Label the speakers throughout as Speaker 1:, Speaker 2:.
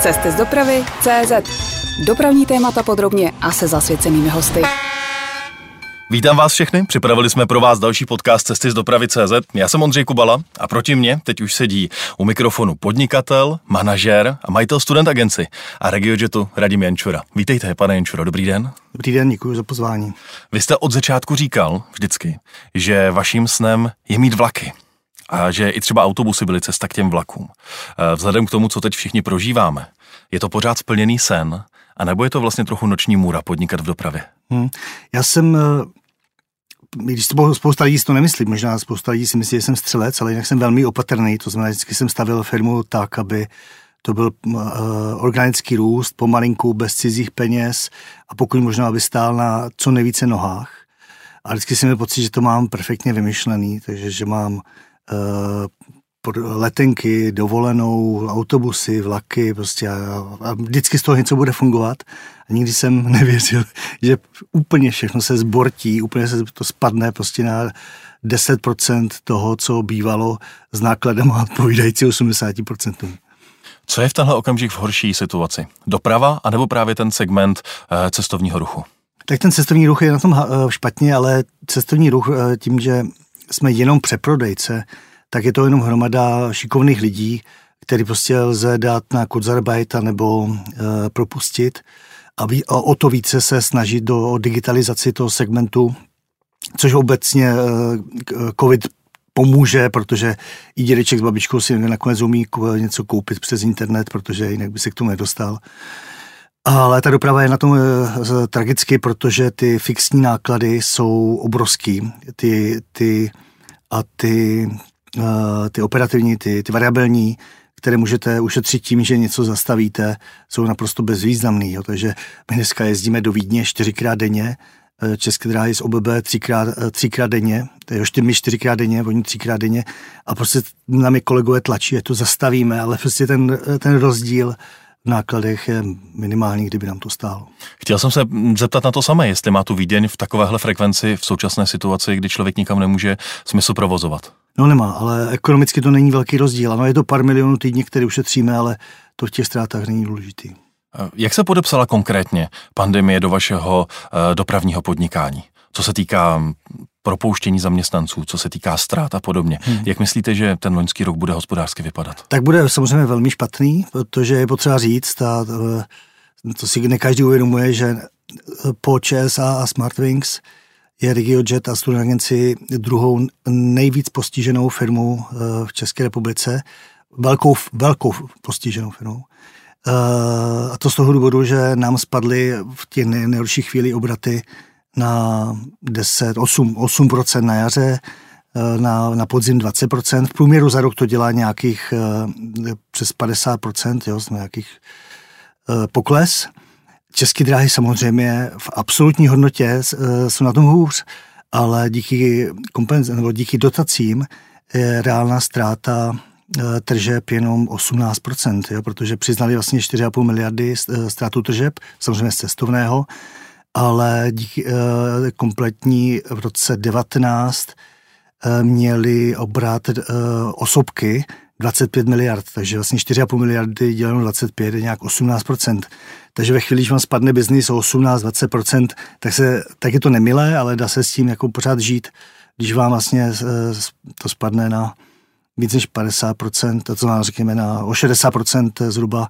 Speaker 1: Cesty z dopravy CZ. Dopravní témata podrobně a se zasvěcenými hosty.
Speaker 2: Vítám vás všechny, připravili jsme pro vás další podcast Cesty z dopravy CZ. Já jsem Ondřej Kubala a proti mně teď už sedí u mikrofonu podnikatel, manažer a majitel student agenci a RegioJetu Radim Jančura. Vítejte, pane Jančura, dobrý den.
Speaker 3: Dobrý den, děkuji za pozvání.
Speaker 2: Vy jste od začátku říkal vždycky, že vaším snem je mít vlaky že i třeba autobusy byly cesta k těm vlakům. Eh, vzhledem k tomu, co teď všichni prožíváme, je to pořád splněný sen, a nebo je to vlastně trochu noční můra podnikat v dopravě? Hmm.
Speaker 3: Já jsem eh, když to spousta lidí si to nemyslí, možná spousta lidí si myslí, že jsem střelec, ale jinak jsem velmi opatrný, to znamená, vždycky jsem stavil firmu tak, aby to byl uh, organický růst, pomalinku, bez cizích peněz a pokud možná, aby stál na co nejvíce nohách. A vždycky jsem měl pocit, že to mám perfektně vymyšlený, takže že mám letenky, dovolenou, autobusy, vlaky, prostě a, a vždycky z toho něco bude fungovat. A nikdy jsem nevěřil, že úplně všechno se zbortí, úplně se to spadne prostě na 10% toho, co bývalo s nákladem odpovídající 80%.
Speaker 2: Co je v tenhle okamžik v horší situaci? Doprava anebo právě ten segment e, cestovního ruchu?
Speaker 3: Tak ten cestovní ruch je na tom eh, špatně, ale cestovní ruch eh, tím, že jsme jenom přeprodejce, tak je to jenom hromada šikovných lidí, který prostě lze dát na kurzarbeit nebo e, propustit a, ví, a o to více se snažit do o digitalizaci toho segmentu, což obecně e, COVID pomůže, protože i dědeček s babičkou si nakonec umí něco koupit přes internet, protože jinak by se k tomu nedostal. Ale ta doprava je na tom e, tragicky, protože ty fixní náklady jsou obrovský. Ty, ty, a ty Eh, ty operativní, ty, ty variabilní, které můžete ušetřit tím, že něco zastavíte, jsou naprosto bezvýznamný. Jo. Takže my dneska jezdíme do Vídně čtyřikrát denně, eh, České dráhy z OBB třikrát, eh, třikrát denně, ještě my čtyřikrát denně, oni třikrát denně a prostě na mě kolegové tlačí, že to zastavíme, ale prostě ten, ten rozdíl v nákladech je minimální, kdyby nám to stálo.
Speaker 2: Chtěl jsem se zeptat na to samé, jestli má tu Vídeň v takovéhle frekvenci v současné situaci, kdy člověk nikam nemůže smysl provozovat.
Speaker 3: No nemá, ale ekonomicky to není velký rozdíl. Ano, je to pár milionů týdně, které ušetříme, ale to v těch ztrátách není důležitý.
Speaker 2: Jak se podepsala konkrétně pandemie do vašeho uh, dopravního podnikání? Co se týká propouštění zaměstnanců, co se týká ztrát a podobně. Hmm. Jak myslíte, že ten loňský rok bude hospodářsky vypadat?
Speaker 3: Tak bude samozřejmě velmi špatný, protože je potřeba říct, a to si ne každý uvědomuje, že po ČSA a Smartwings je RegioJet a Student Agency druhou nejvíc postiženou firmou eh, v České republice, velkou, velkou postiženou firmou. Eh, a to z toho důvodu, že nám spadly v těch nejhorších chvíli obraty na 10, 8, 8% na jaře, eh, na, na podzim 20%. V průměru za rok to dělá nějakých přes 50%, jo, nějakých pokles. České dráhy samozřejmě v absolutní hodnotě eh, jsou na tom hůř, ale díky kompenz, nebo díky dotacím je reálná ztráta eh, tržeb jenom 18%, jo, protože přiznali vlastně 4,5 miliardy eh, ztrátu tržeb, samozřejmě z cestovného, ale díky kompletní v roce 19 měli obrat osobky 25 miliard, takže vlastně 4,5 miliardy děleno 25 je nějak 18%. Takže ve chvíli, když vám spadne biznis o 18-20%, tak, se, tak je to nemilé, ale dá se s tím jako pořád žít. Když vám vlastně eh, to spadne na víc než 50%, to znamená, řekněme, na o 60% zhruba,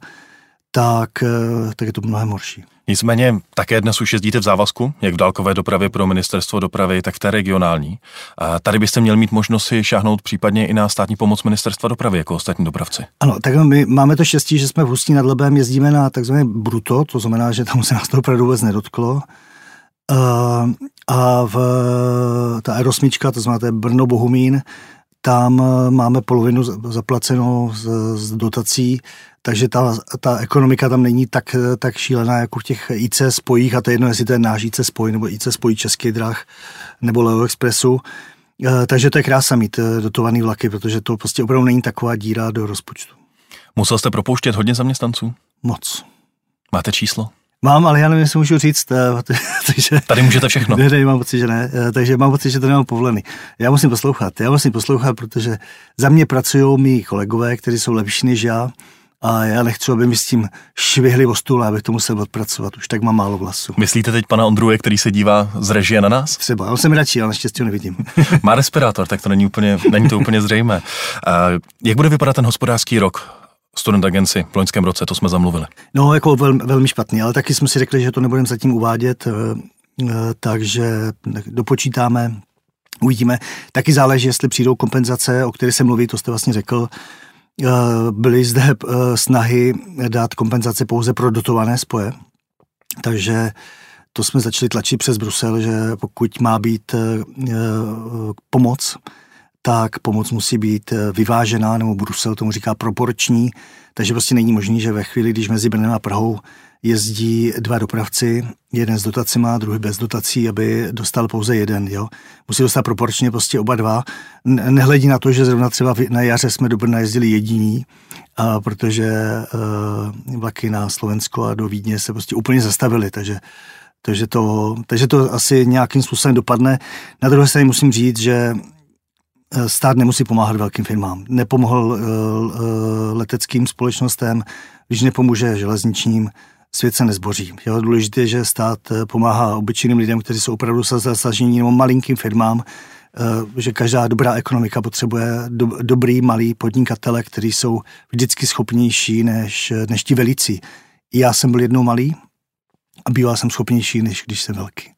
Speaker 3: tak, eh, tak je to mnohem horší.
Speaker 2: Nicméně také dnes už jezdíte v závazku, jak v dálkové dopravě pro ministerstvo dopravy, tak v té regionální. A tady byste měl mít možnost si šáhnout případně i na státní pomoc ministerstva dopravy jako ostatní dopravci.
Speaker 3: Ano, tak my máme to štěstí, že jsme v Hustí nad Lebem, jezdíme na takzvané bruto, to znamená, že tam se nás to opravdu vůbec nedotklo. A v, ta aerosmička, to znamená, to je Brno Bohumín, tam máme polovinu zaplacenou z, z dotací takže ta, ta ekonomika tam není tak, tak šílená jako v těch IC spojích a to je jedno, jestli to je náš IC spoj nebo IC spoj Český drah nebo Leo Expressu. Eh, takže to je krása mít eh, dotovaný vlaky, protože to prostě opravdu není taková díra do rozpočtu.
Speaker 2: Musel jste propouštět hodně zaměstnanců?
Speaker 3: Moc.
Speaker 2: Máte číslo?
Speaker 3: Mám, ale já nevím, jestli můžu říct, eh, takže...
Speaker 2: Tady můžete všechno.
Speaker 3: Ne, ne, mám pocit, že ne, eh, takže mám pocit, že to nemám povolený. Já musím poslouchat, já musím poslouchat, protože za mě pracují mý kolegové, kteří jsou lepší než já a já nechci, aby mi s tím švihli o stůl, abych to musel odpracovat. Už tak mám málo vlasů.
Speaker 2: Myslíte teď pana Ondruje, který se dívá z režie na nás?
Speaker 3: Třeba, já jsem radši, ale naštěstí ho nevidím.
Speaker 2: Má respirátor, tak to není, úplně, není to úplně zřejmé. Jak bude vypadat ten hospodářský rok? Student Agency v loňském roce, to jsme zamluvili.
Speaker 3: No, jako vel, velmi špatný, ale taky jsme si řekli, že to nebudeme zatím uvádět, eh, eh, takže dopočítáme, uvidíme. Taky záleží, jestli přijdou kompenzace, o kterých se mluví, to jste vlastně řekl. Eh, byly zde snahy dát kompenzace pouze pro dotované spoje, takže to jsme začali tlačit přes Brusel, že pokud má být pomoc, tak pomoc musí být eh, vyvážená, nebo Brusel tomu říká proporční, takže prostě není možný, že ve chvíli, když mezi Brnem a Prahou jezdí dva dopravci, jeden s dotacima, druhý bez dotací, aby dostal pouze jeden. Jo? Musí dostat proporčně prostě oba dva. Nehledí na to, že zrovna třeba na jaře jsme do Brna jezdili jediní, a protože uh, vlaky na Slovensko a do Vídně se prostě úplně zastavily, takže takže to, takže to asi nějakým způsobem dopadne. Na druhé straně musím říct, že Eh, stát nemusí pomáhat velkým firmám. Nepomohl eh, eh, leteckým společnostem, když nepomůže železničním, svět se nezboří. Jo, důležité je, že stát pomáhá obyčejným lidem, kteří jsou opravdu zasažení nebo malinkým firmám, že každá dobrá ekonomika potřebuje do, dobrý malý podnikatele, kteří jsou vždycky schopnější než, než ti velicí. Já jsem byl jednou malý a býval jsem schopnější, než když jsem velký.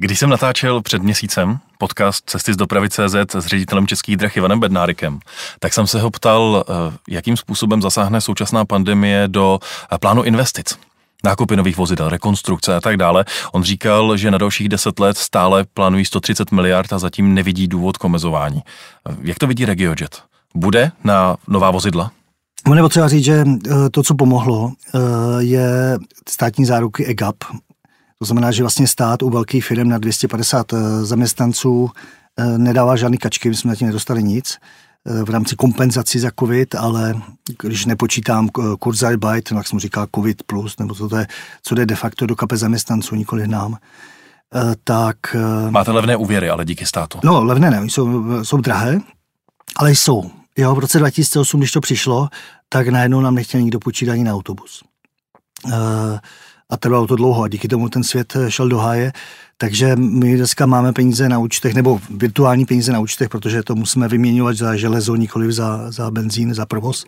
Speaker 2: Když jsem natáčel před měsícem podcast Cesty z dopravy CZ s ředitelem Českých drah Ivanem Bednárikem, tak jsem se ho ptal, eh, jakým způsobem zasáhne současná pandemie do eh, plánu investic nákupy nových vozidel, rekonstrukce a tak dále. On říkal, že na dalších deset let stále plánují 130 miliard a zatím nevidí důvod k omezování. Eh, jak to vidí RegioJet? Bude na nová vozidla?
Speaker 3: Nebo třeba říct, že to, co pomohlo, je státní záruky EGAP, to znamená, že vlastně stát u velkých firm na 250 eh, zaměstnanců eh, nedává žádný kačky, my jsme tím nedostali nic eh, v rámci kompenzací za COVID, ale když nepočítám Kurzarbeit, tak jsem říkal COVID plus, nebo co to je, co jde de facto do kape zaměstnanců, nikoli nám, tak...
Speaker 2: Máte levné úvěry, ale díky státu.
Speaker 3: No, levné ne, jsou, jsou drahé, ale jsou. Jo, v roce 2008, když to přišlo, tak najednou nám nechtěl nikdo počítat ani na autobus. A trvalo to dlouho a díky tomu ten svět eh, šel do háje. Takže my dneska máme peníze na účtech, nebo virtuální peníze na účtech, protože to musíme vyměňovat za železo, nikoli za, za benzín, za provoz.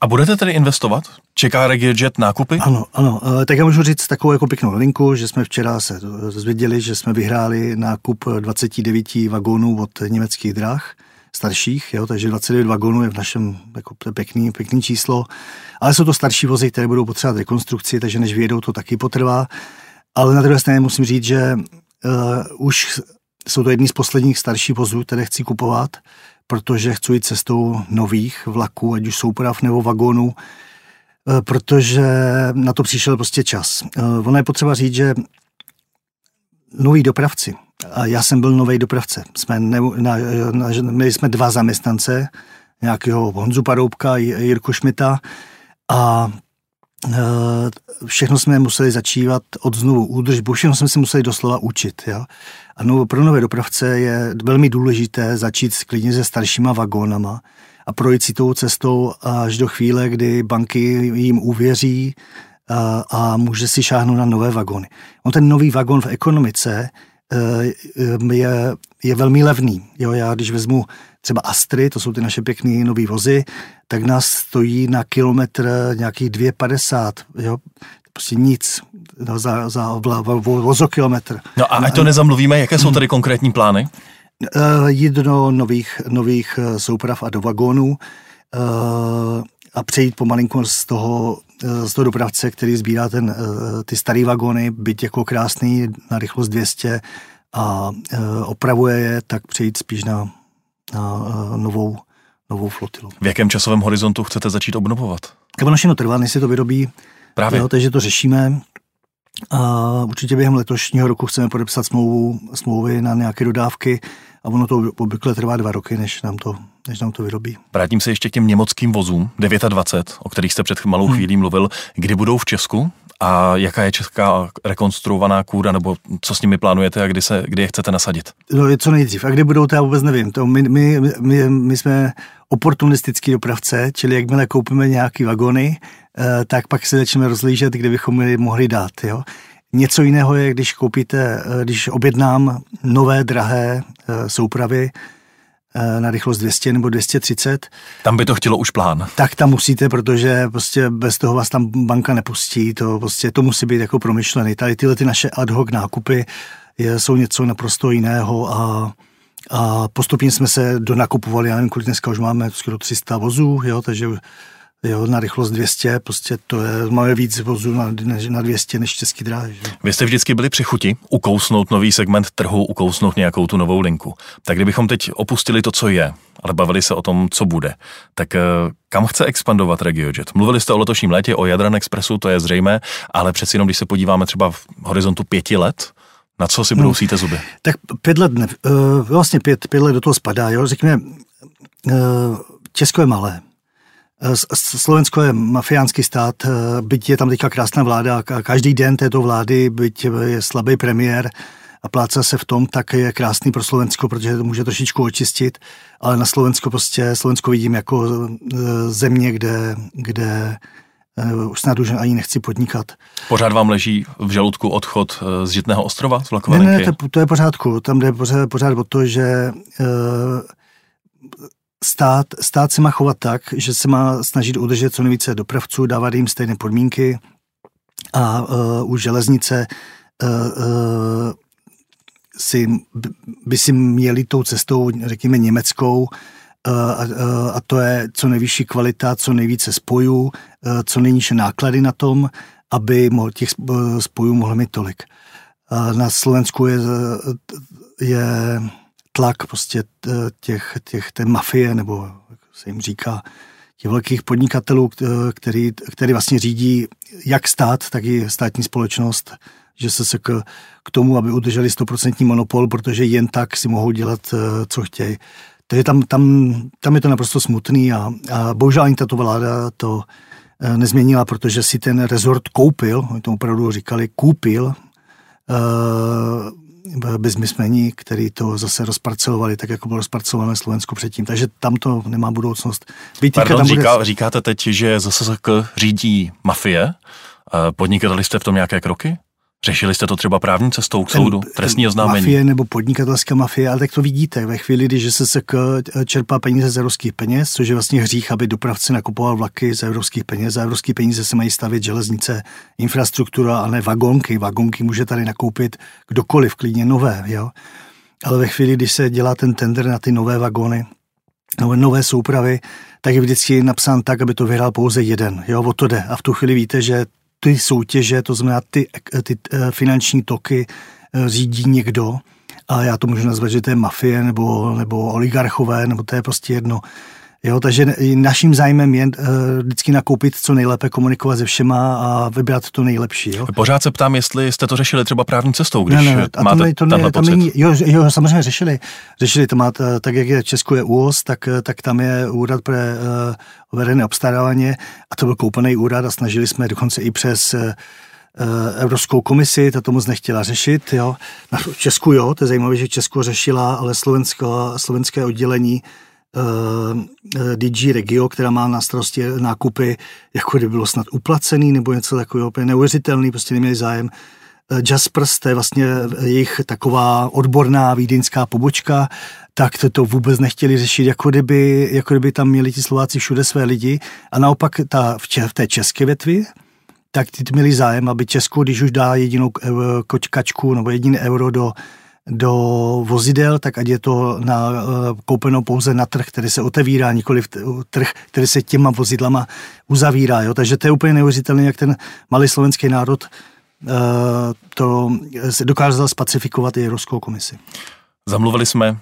Speaker 2: A budete tedy investovat? Čeká RegioJet nákupy?
Speaker 3: Ano, ano. Eh, tak já můžu říct takovou jako pěknou linku, že jsme včera se dozvěděli, že jsme vyhráli nákup 29 vagónů od německých drah starších, jo, takže 29 vagónů je v našem jako pěkný, pěkný číslo. Ale jsou to starší vozy, které budou potřebovat rekonstrukci, takže než vyjedou, to taky potrvá. Ale na druhé straně musím říct, že uh, už jsou to jedny z posledních starších vozů, které chci kupovat, protože chci jít cestou nových vlaků, ať už souprav nebo vagónů, uh, protože na to přišel prostě čas. Uh, ono je potřeba říct, že noví dopravci, já jsem byl nový dopravce, jsme ne, na, na, měli jsme dva zaměstnance, nějakého Honzu Paroubka, Jirku Šmita, a e, všechno jsme museli začívat od znovu údržbu, všechno jsme si museli doslova učit. Jo? A no, pro nové dopravce je velmi důležité začít klidně se staršíma vagónama a projít si tou cestou až do chvíle, kdy banky jim uvěří a, a může si šáhnout na nové vagóny. On ten nový vagón v ekonomice e, je, je velmi levný. Jo, já když vezmu třeba Astry, to jsou ty naše pěkné nové vozy, tak nás stojí na kilometr nějakých 2,50, jo, prostě nic no, za, za vozokilometr.
Speaker 2: No a ať to nezamluvíme, jaké jsou tady konkrétní plány?
Speaker 3: Jít do nových, nových eh, souprav a do vagónů a přejít pomalinku z toho, z toho dopravce, který sbírá ten, ty staré vagóny, byť jako krásný na rychlost 200 a opravuje je, tak přejít spíš na na novou, novou flotilu.
Speaker 2: V jakém časovém horizontu chcete začít obnovovat?
Speaker 3: Ono všechno trvá, než se to vyrobí.
Speaker 2: Právě. Jo,
Speaker 3: takže to řešíme. A určitě během letošního roku chceme podepsat smlouvu, smlouvy na nějaké dodávky a ono to obvykle trvá dva roky, než nám to, než nám to vyrobí.
Speaker 2: Vrátím se ještě k těm německým vozům 29, o kterých jste před malou hmm. chvílí mluvil. Kdy budou v Česku a jaká je česká rekonstruovaná kůra, nebo co s nimi plánujete a kdy, se, kdy je chcete nasadit?
Speaker 3: No je co nejdřív. A kdy budou, to já vůbec nevím. To my, my, my, my jsme oportunistický dopravce, čili jakmile koupíme nějaký vagony, eh, tak pak se začneme rozlížet, kde bychom je mohli dát. Jo? Něco jiného je, když koupíte, eh, když objednám nové drahé eh, soupravy, na rychlost 200 nebo 230.
Speaker 2: Tam by to chtělo už plán.
Speaker 3: Tak tam musíte, protože prostě bez toho vás tam banka nepustí, to prostě to musí být jako promyšlený. Tady tyhle ty naše ad hoc nákupy je, jsou něco naprosto jiného a a postupně jsme se donakupovali, já nevím, kolik dneska už máme skoro 300 vozů, jo, takže Jo, na rychlost 200, prostě to je, máme víc vozů na, na 200 než český dráhy. Že?
Speaker 2: Vy jste vždycky byli při chuti ukousnout nový segment trhu, ukousnout nějakou tu novou linku. Tak kdybychom teď opustili to, co je, ale bavili se o tom, co bude, tak eh, kam chce expandovat RegioJet? Mluvili jste o letošním létě, o Jadran Expressu, to je zřejmé, ale přeci jenom, když se podíváme třeba v horizontu pěti let, na co si budou síte zuby?
Speaker 3: Tak pět let, ne, uh, vlastně pět, pět let do toho spadá, jo, řekněme, uh, Česko je malé, Slovensko je mafiánský stát, eh, byť je tam teďka krásná vláda a každý den této vlády, byť je slabý premiér a pláca se v tom, tak je krásný pro Slovensko, protože to může trošičku očistit, ale na Slovensko prostě, Slovensko vidím jako eh, země, kde, kde eh, už snad už ani nechci podnikat.
Speaker 2: Pořád vám leží v žaludku odchod z Žitného ostrova z vlakové
Speaker 3: Ne, ne, to, to je pořádku. Tam jde pořád, pořád o to, že stát, stát se má chovat tak, že se má snažit udržet co nejvíce dopravců, dávat jim stejné podmínky a uh, u železnice uh, uh, si, by si měli tou cestou, řekněme, německou, a, a to je co nejvyšší kvalita, co nejvíce spojů, co nejnižší náklady na tom, aby těch spojů mohlo mít tolik. Na Slovensku je, je tlak prostě těch, těch té mafie, nebo jak se jim říká, těch velkých podnikatelů, který, který vlastně řídí jak stát, tak i státní společnost, že se k, k tomu, aby udrželi stoprocentní monopol, protože jen tak si mohou dělat, eh, co chtějí. Takže tam, tam, tam je to naprosto smutný a, a bohužel ani tato vláda to eh, nezměnila, protože si ten rezort koupil, oni to opravdu říkali, koupil biznismeni, který to zase rozparcelovali, tak jako bylo rozparcelované Slovensko předtím. Takže tam to nemá budoucnost.
Speaker 2: Být Pardon, tam říká, bude... říkáte teď, že zase řídí mafie. Podnikali jste v tom nějaké kroky? Řešili jste to třeba právní cestou k soudu, trestní oznámení?
Speaker 3: Mafie nebo podnikatelská mafie, ale tak to vidíte. Ve chvíli, když se čerpá peníze z evropských peněz, což je vlastně hřích, aby dopravci nakupoval vlaky z evropských peněz. Za evropské peníze se mají stavět železnice, infrastruktura a ne vagonky. Vagonky může tady nakoupit kdokoliv, klidně nové. Jo? Ale ve chvíli, když se dělá ten tender na ty nové vagony, nové, nové soupravy, tak je vždycky napsán tak, aby to vyhrál pouze jeden. Jo, o to jde. A v tu chvíli víte, že ty soutěže, to znamená ty, ty eh, finanční toky eh, řídí někdo a já to můžu nazvat, že to je mafie nebo, nebo oligarchové, nebo to je prostě jedno. Jo, takže naším zájmem je uh, vždycky nakoupit co nejlépe, komunikovat se všema a vybrat to nejlepší. Jo.
Speaker 2: Pořád se ptám, jestli jste to řešili třeba právní cestou, když ne, ne, a máte
Speaker 3: to, ne, to, tam není, jo, jo, samozřejmě řešili. Řešili to máte, tak jak je v Česku je ÚOS, tak, tak tam je úrad pro uh, veřejné obstarávání a to byl koupený úrad a snažili jsme dokonce i přes uh, Evropskou komisi, ta to moc nechtěla řešit. Jo. Na Česku jo, to je zajímavé, že Česko řešila, ale Slovensko, slovenské oddělení uh, eh, DG Regio, která má na starosti nákupy, jako kdyby bylo snad uplacený nebo něco takového, úplně neuvěřitelný, prostě neměli zájem. Uh, Jaspers, to je vlastně jejich taková odborná vídeňská pobočka, tak to, to vůbec nechtěli řešit, jako kdyby, jako kdyby tam měli ti Slováci všude své lidi. A naopak ta, v, če, v té české větvi, tak ty měli zájem, aby Česko, když už dá jedinou eh, kočkačku nebo jediný euro do do vozidel, tak ať je to na, eh, koupeno pouze na trh, který se otevírá, nikoli trh, který se těma vozidlama uzavírá. Jo? Takže to je úplně neuvěřitelné, jak ten malý slovenský národ uh, to se dokázal spacifikovat i Evropskou komisi.
Speaker 2: Zamluvili jsme uh,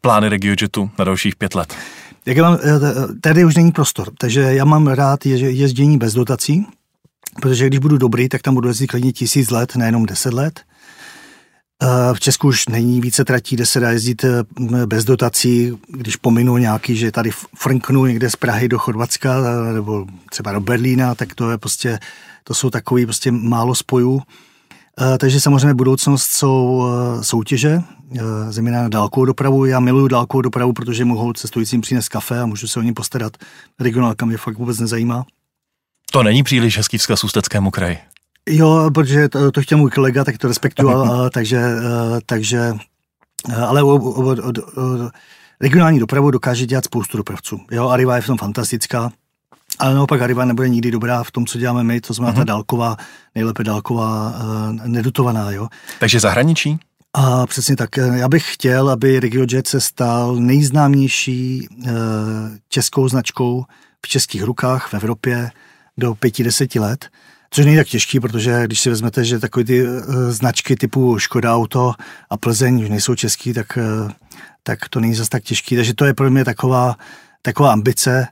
Speaker 2: plány RegioJetu na dalších pět let.
Speaker 3: Jak já mám, tady už není prostor, takže já mám rád jezdění bez dotací, protože když budu dobrý, tak tam budu jezdit klidně tisíc let, nejenom deset let. V Česku už není více tratí, kde se dá jezdit bez dotací, když pominu nějaký, že tady frnknu někde z Prahy do Chorvatska nebo třeba do Berlína, tak to je prostě, to jsou takový prostě málo spojů. Takže samozřejmě budoucnost jsou soutěže, zejména na dálkovou dopravu. Já miluju dálkovou dopravu, protože mohou cestujícím přinést kafe a můžu se o ně postarat. Regionálka mě fakt vůbec nezajímá.
Speaker 2: To není příliš hezký vzkaz ústeckému kraji.
Speaker 3: Jo, protože to, to chtěl můj kolega, tak to respektuju, a, takže, a, takže ale o, o, o, o, regionální dopravu dokáže dělat spoustu dopravců. Jo, Arriva je v tom fantastická, ale naopak Arriva nebude nikdy dobrá v tom, co děláme my, to znamená uh-huh. ta mhm. dálková, nejlépe dálková, uh, nedutovaná. Jo.
Speaker 2: Takže zahraničí?
Speaker 3: A přesně tak. Já bych chtěl, aby RegioJet se stal nejznámější českou značkou v českých rukách v Evropě do pěti, deseti let. Což není tak těžký, protože když si vezmete, že takové ty uh, značky typu Škoda Auto a Plzeň už nejsou český, tak, uh, tak to není zase tak těžký. Takže to je pro mě taková, taková ambice.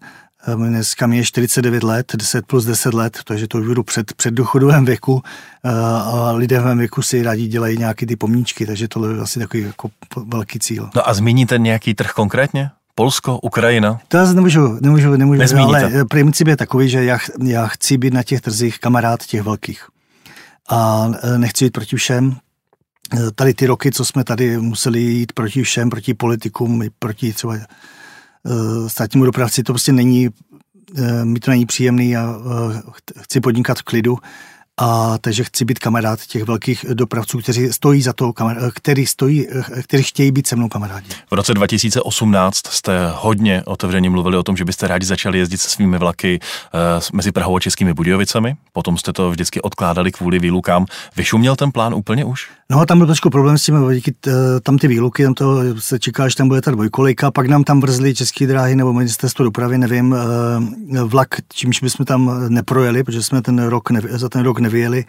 Speaker 3: Um, dneska mi je 49 let, 10 plus 10 let, takže to už budu před, před důchodovém věku a lidé v mém věku si rádi dělají nějaké ty pomníčky, takže to je asi takový jako velký cíl.
Speaker 2: No a zmíníte nějaký trh konkrétně? Polsko, Ukrajina?
Speaker 3: To já nemůžu, nemůžu, nemůžu Nezmíníte. ale princip je takový, že já, já chci být na těch trzích kamarád těch velkých. A e, nechci jít proti všem. E, tady ty roky, co jsme tady museli jít proti všem, proti politikům, proti třeba státnímu dopravci, to prostě není, mi to není příjemný a chci podnikat v klidu a takže chci být kamarád těch velkých dopravců, kteří stojí za to, který stojí, kteří chtějí být se mnou kamarádi.
Speaker 2: V roce 2018 jste hodně otevřeně mluvili o tom, že byste rádi začali jezdit se svými vlaky uh, mezi Prahou a Českými Budějovicemi. Potom jste to vždycky odkládali kvůli výlukám. Vyšuměl ten plán úplně už?
Speaker 3: No a tam byl trošku problém s tím, díky tam ty výluky, tam to se čeká, že tam bude ta dvojkolejka, pak nám tam vrzly české dráhy nebo ministerstvo dopravy, nevím, uh, vlak, čímž bychom tam neprojeli, protože jsme ten rok, ne, za ten rok nevyjeli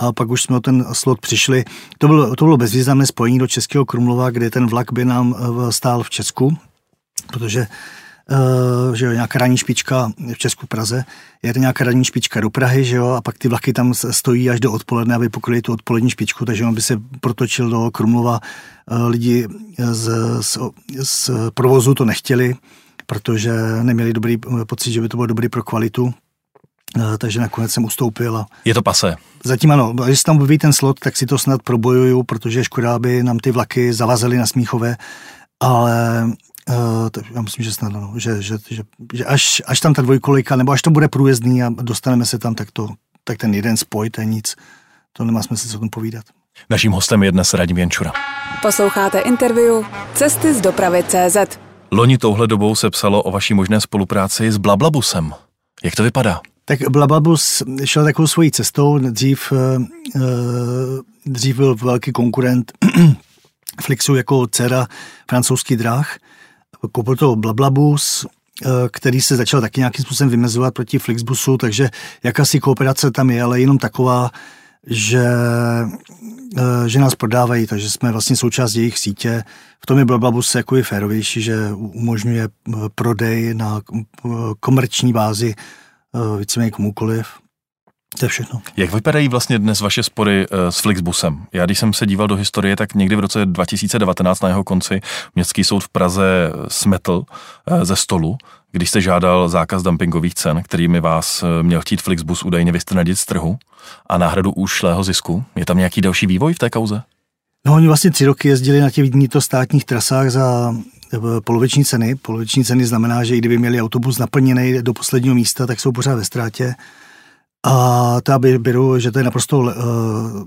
Speaker 3: a pak už jsme o ten slot přišli. To bylo, to bylo bezvýznamné spojení do Českého Krumlova, kde ten vlak by nám eh, stál v Česku, protože Uh, že jo, nějaká ranní špička v Česku Praze, je to nějaká ranní špička do Prahy, že jo, a pak ty vlaky tam stojí až do odpoledne, aby pokryli tu odpolední špičku, takže on by se protočil do Krumlova. Uh, lidi z, z, z provozu to nechtěli, protože neměli dobrý pocit, že by to bylo dobrý pro kvalitu. Eh, takže nakonec jsem ustoupil. A
Speaker 2: je to pase?
Speaker 3: Zatím ano. Když tam objeví ten slot, tak si to snad probojuju, protože škoda, aby nám ty vlaky zavazely na Smíchové, ale Uh, to, já myslím, že snad ano, že, že, že, že až, až tam ta dvojkolika, nebo až to bude průjezdný a dostaneme se tam, tak, to, tak ten jeden spoj, to je nic. To nemá smysl se o tom povídat.
Speaker 2: Naším hostem je dnes Radim Jančura.
Speaker 1: Posloucháte interview Cesty z dopravy CZ.
Speaker 2: Loni touhle dobou se psalo o vaší možné spolupráci s Blablabusem. Jak to vypadá?
Speaker 3: Tak Blablabus šel takovou svojí cestou. Dřív, eh, eh, dřív byl velký konkurent Flixu jako dcera francouzský dráh. Koupil to Blablabus, eh, který se začal taky nějakým způsobem vymezovat proti Flixbusu, takže jakási kooperace tam je, ale jenom taková, že, že nás prodávají, takže jsme vlastně součást jejich sítě. V tom je Blablabus jako je férovější, že umožňuje prodej na komerční bázi víceméně komukoliv. To je všechno.
Speaker 2: Jak vypadají vlastně dnes vaše spory eh, s Flixbusem? Já když jsem se díval do historie, tak někdy v roce 2019 na jeho konci Městský soud v Praze smetl eh, ze stolu, když jste žádal zákaz dumpingových cen, kterými vás měl chtít Flixbus údajně vystrnadit z trhu a náhradu ušlého zisku. Je tam nějaký další vývoj v té kauze?
Speaker 3: No, oni vlastně tři roky jezdili na těch vnitrostátních trasách za poloviční ceny. Poloviční ceny znamená, že i kdyby měli autobus naplněný do posledního místa, tak jsou pořád ve ztrátě. A to by beru, že to je naprosto uh,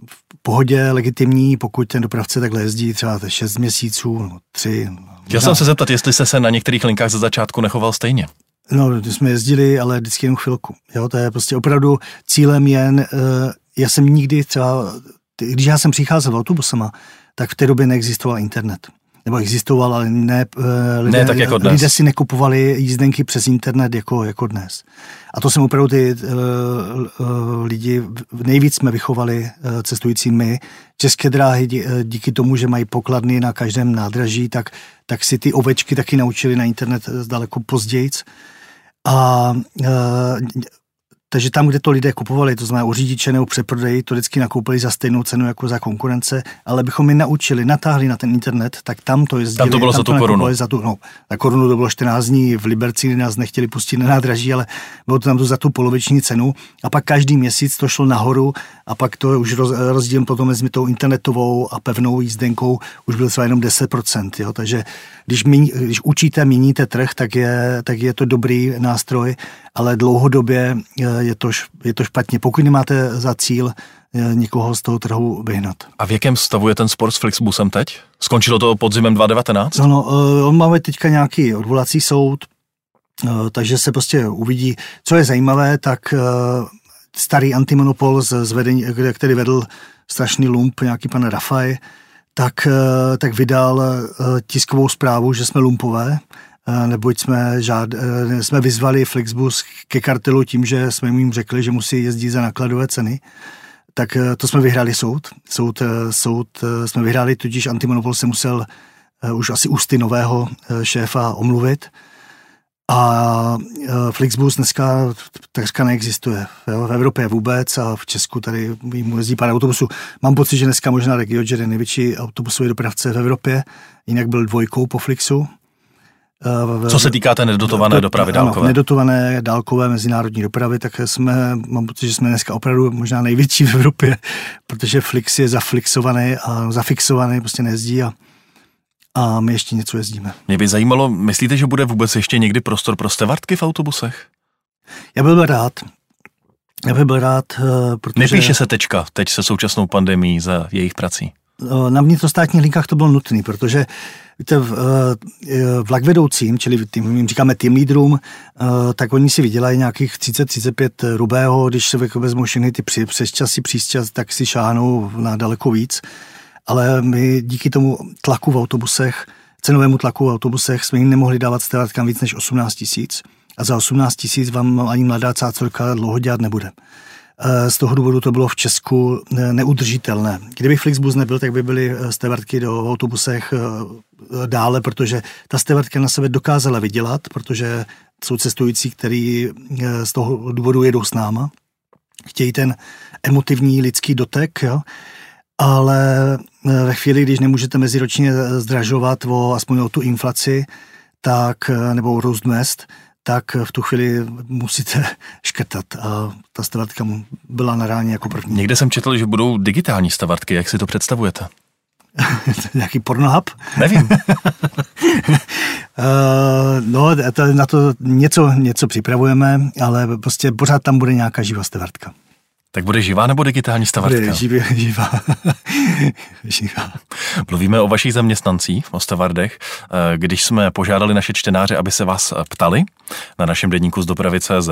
Speaker 3: v pohodě, legitimní, pokud ten dopravce takhle jezdí třeba 6 měsíců, no 3.
Speaker 2: Chtěl jsem se zeptat, jestli jste se na některých linkách ze začátku nechoval stejně.
Speaker 3: No, jsme jezdili, ale vždycky jen chvilku. Jo, to je prostě opravdu cílem jen, uh, já jsem nikdy třeba, když já jsem přicházel autobusama, tak v té době neexistoval internet nebo existoval, ale ne,
Speaker 2: eh, lidé, ne tak jako dnes.
Speaker 3: lidé si nekupovali jízdenky přes internet jako, jako dnes. A to jsem opravdu ty uh, lidi, nejvíc jsme vychovali uh, cestující my. České dráhy dí, díky tomu, že mají pokladny na každém nádraží, tak, tak si ty ovečky taky naučili na internet daleko později. A uh, takže tam, kde to lidé kupovali, to znamená u řidiče nebo přeprodeji, to vždycky nakoupili za stejnou cenu jako za konkurence, ale bychom je naučili, natáhli na ten internet, tak tam to jezdili.
Speaker 2: Tam to bylo tam za tu korunu.
Speaker 3: Za tu, no, za korunu to bylo 14 dní, v Liberci nás nechtěli pustit na nádraží, ale bylo to tam to za tu poloviční cenu a pak každý měsíc to šlo nahoru a pak to už roz, rozdíl potom mezi tou internetovou a pevnou jízdenkou už byl třeba jenom 10%. Jo? Takže když, mi, když učíte, měníte trh, tak je, tak je to dobrý nástroj, ale dlouhodobě eh, je to, je to špatně. Pokud nemáte za cíl eh, někoho z toho trhu vyhnat.
Speaker 2: A v jakém stavu je ten spor s Flixbusem teď? Skončilo to podzimem 2019?
Speaker 3: Ano, eh, on máme teďka nějaký odvolací soud, takže se prostě uvidí. Co je zajímavé, tak starý antimonopol, z, z vedení, který vedl strašný lump, nějaký pan Rafaj, tak, eh, tak vydal eh, tiskovou zprávu, že jsme lumpové, eh, neboť jsme, žád, jsme vyzvali Flixbus ke kartelu tím, že jsme jim řekli, že musí jezdit za nakladové ceny. Tak to jsme vyhráli soud. Soud, soud jsme vyhráli, tudíž antimonopol se musel už asi ústy nového šéfa omluvit. A Flixbus dneska takřka neexistuje. V Evropě vůbec a v Česku tady mu jezdí pár autobusů. Mám pocit, že dneska možná RegioJet je největší autobusový dopravce v Evropě, jinak byl dvojkou po Flixu.
Speaker 2: E, Co se týká té nedotované dopravy dálkové? Ano,
Speaker 3: nedotované dálkové mezinárodní dopravy, tak jsme, mám pocit, že jsme dneska opravdu možná největší v Evropě, protože Flix je zaflixovaný a zafixovaný, prostě nejezdí a a my ještě něco jezdíme.
Speaker 2: Mě by zajímalo, myslíte, že bude vůbec ještě někdy prostor pro stevartky v autobusech?
Speaker 3: Já byl rád. Já bych byl rád, eh, protože...
Speaker 2: Nepíše se tečka teď se současnou pandemí za jejich prací.
Speaker 3: Eh, na vnitrostátních linkách to bylo nutné, protože víte, v, eh, vedoucím, čili tým, říkáme tým lídrům, tak oni si vydělají nějakých 30-35 rubého, když se vezmou všechny ty přesčasy, přísčas, tak si šáhnou na daleko víc ale my díky tomu tlaku v autobusech, cenovému tlaku v autobusech, jsme jim nemohli dávat strátkám víc než 18 tisíc a za 18 tisíc vám ani mladá cácorka dlouho dělat nebude. E, z toho důvodu to bylo v Česku e, neudržitelné. Kdyby Flixbus nebyl, tak by byly e, stevartky do autobusech dále, protože ta stevartka na sebe dokázala vydělat, protože jsou cestující, kteří z toho důvodu jedou s náma. Chtějí ten emotivní lidský dotek, jo? ale eh, ve chvíli, když nemůžete meziročně zdražovat o, aspoň o tu inflaci, tak, eh, nebo růst mest, tak v tu chvíli musíte škrtat. A ta stavartka byla na ráně jako první.
Speaker 2: Někde jsem četl, že budou digitální stavartky. Jak si to představujete?
Speaker 3: Nějaký pornohub?
Speaker 2: Nevím. uh,
Speaker 3: no, na to něco, něco připravujeme, ale prostě pořád tam bude nějaká živá stavartka.
Speaker 2: Tak bude živá nebo digitální stavartka?
Speaker 3: Bude živě, živá. živá.
Speaker 2: Mluvíme o vašich zaměstnancích, o stavardech. Eh, když jsme požádali naše čtenáře, aby se vás ptali na našem denníku z dopravy CZ,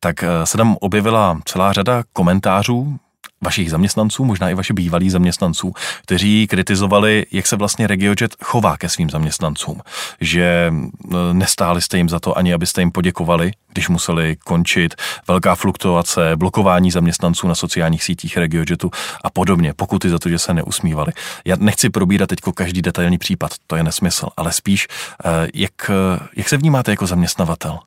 Speaker 2: tak eh, se tam objevila celá řada komentářů, vašich zaměstnanců, možná i vaši bývalí zaměstnanců, kteří kritizovali, jak se vlastně RegioJet chová ke svým zaměstnancům. Že nestáli jste jim za to ani, abyste jim poděkovali, když museli končit, velká fluktuace, blokování zaměstnanců na sociálních sítích RegioJetu a podobně, pokuty za to, že se neusmívali. Já nechci probírat teď každý detailní případ, to je nesmysl, ale spíš, eh, jak, jak se vnímáte jako zaměstnavatel?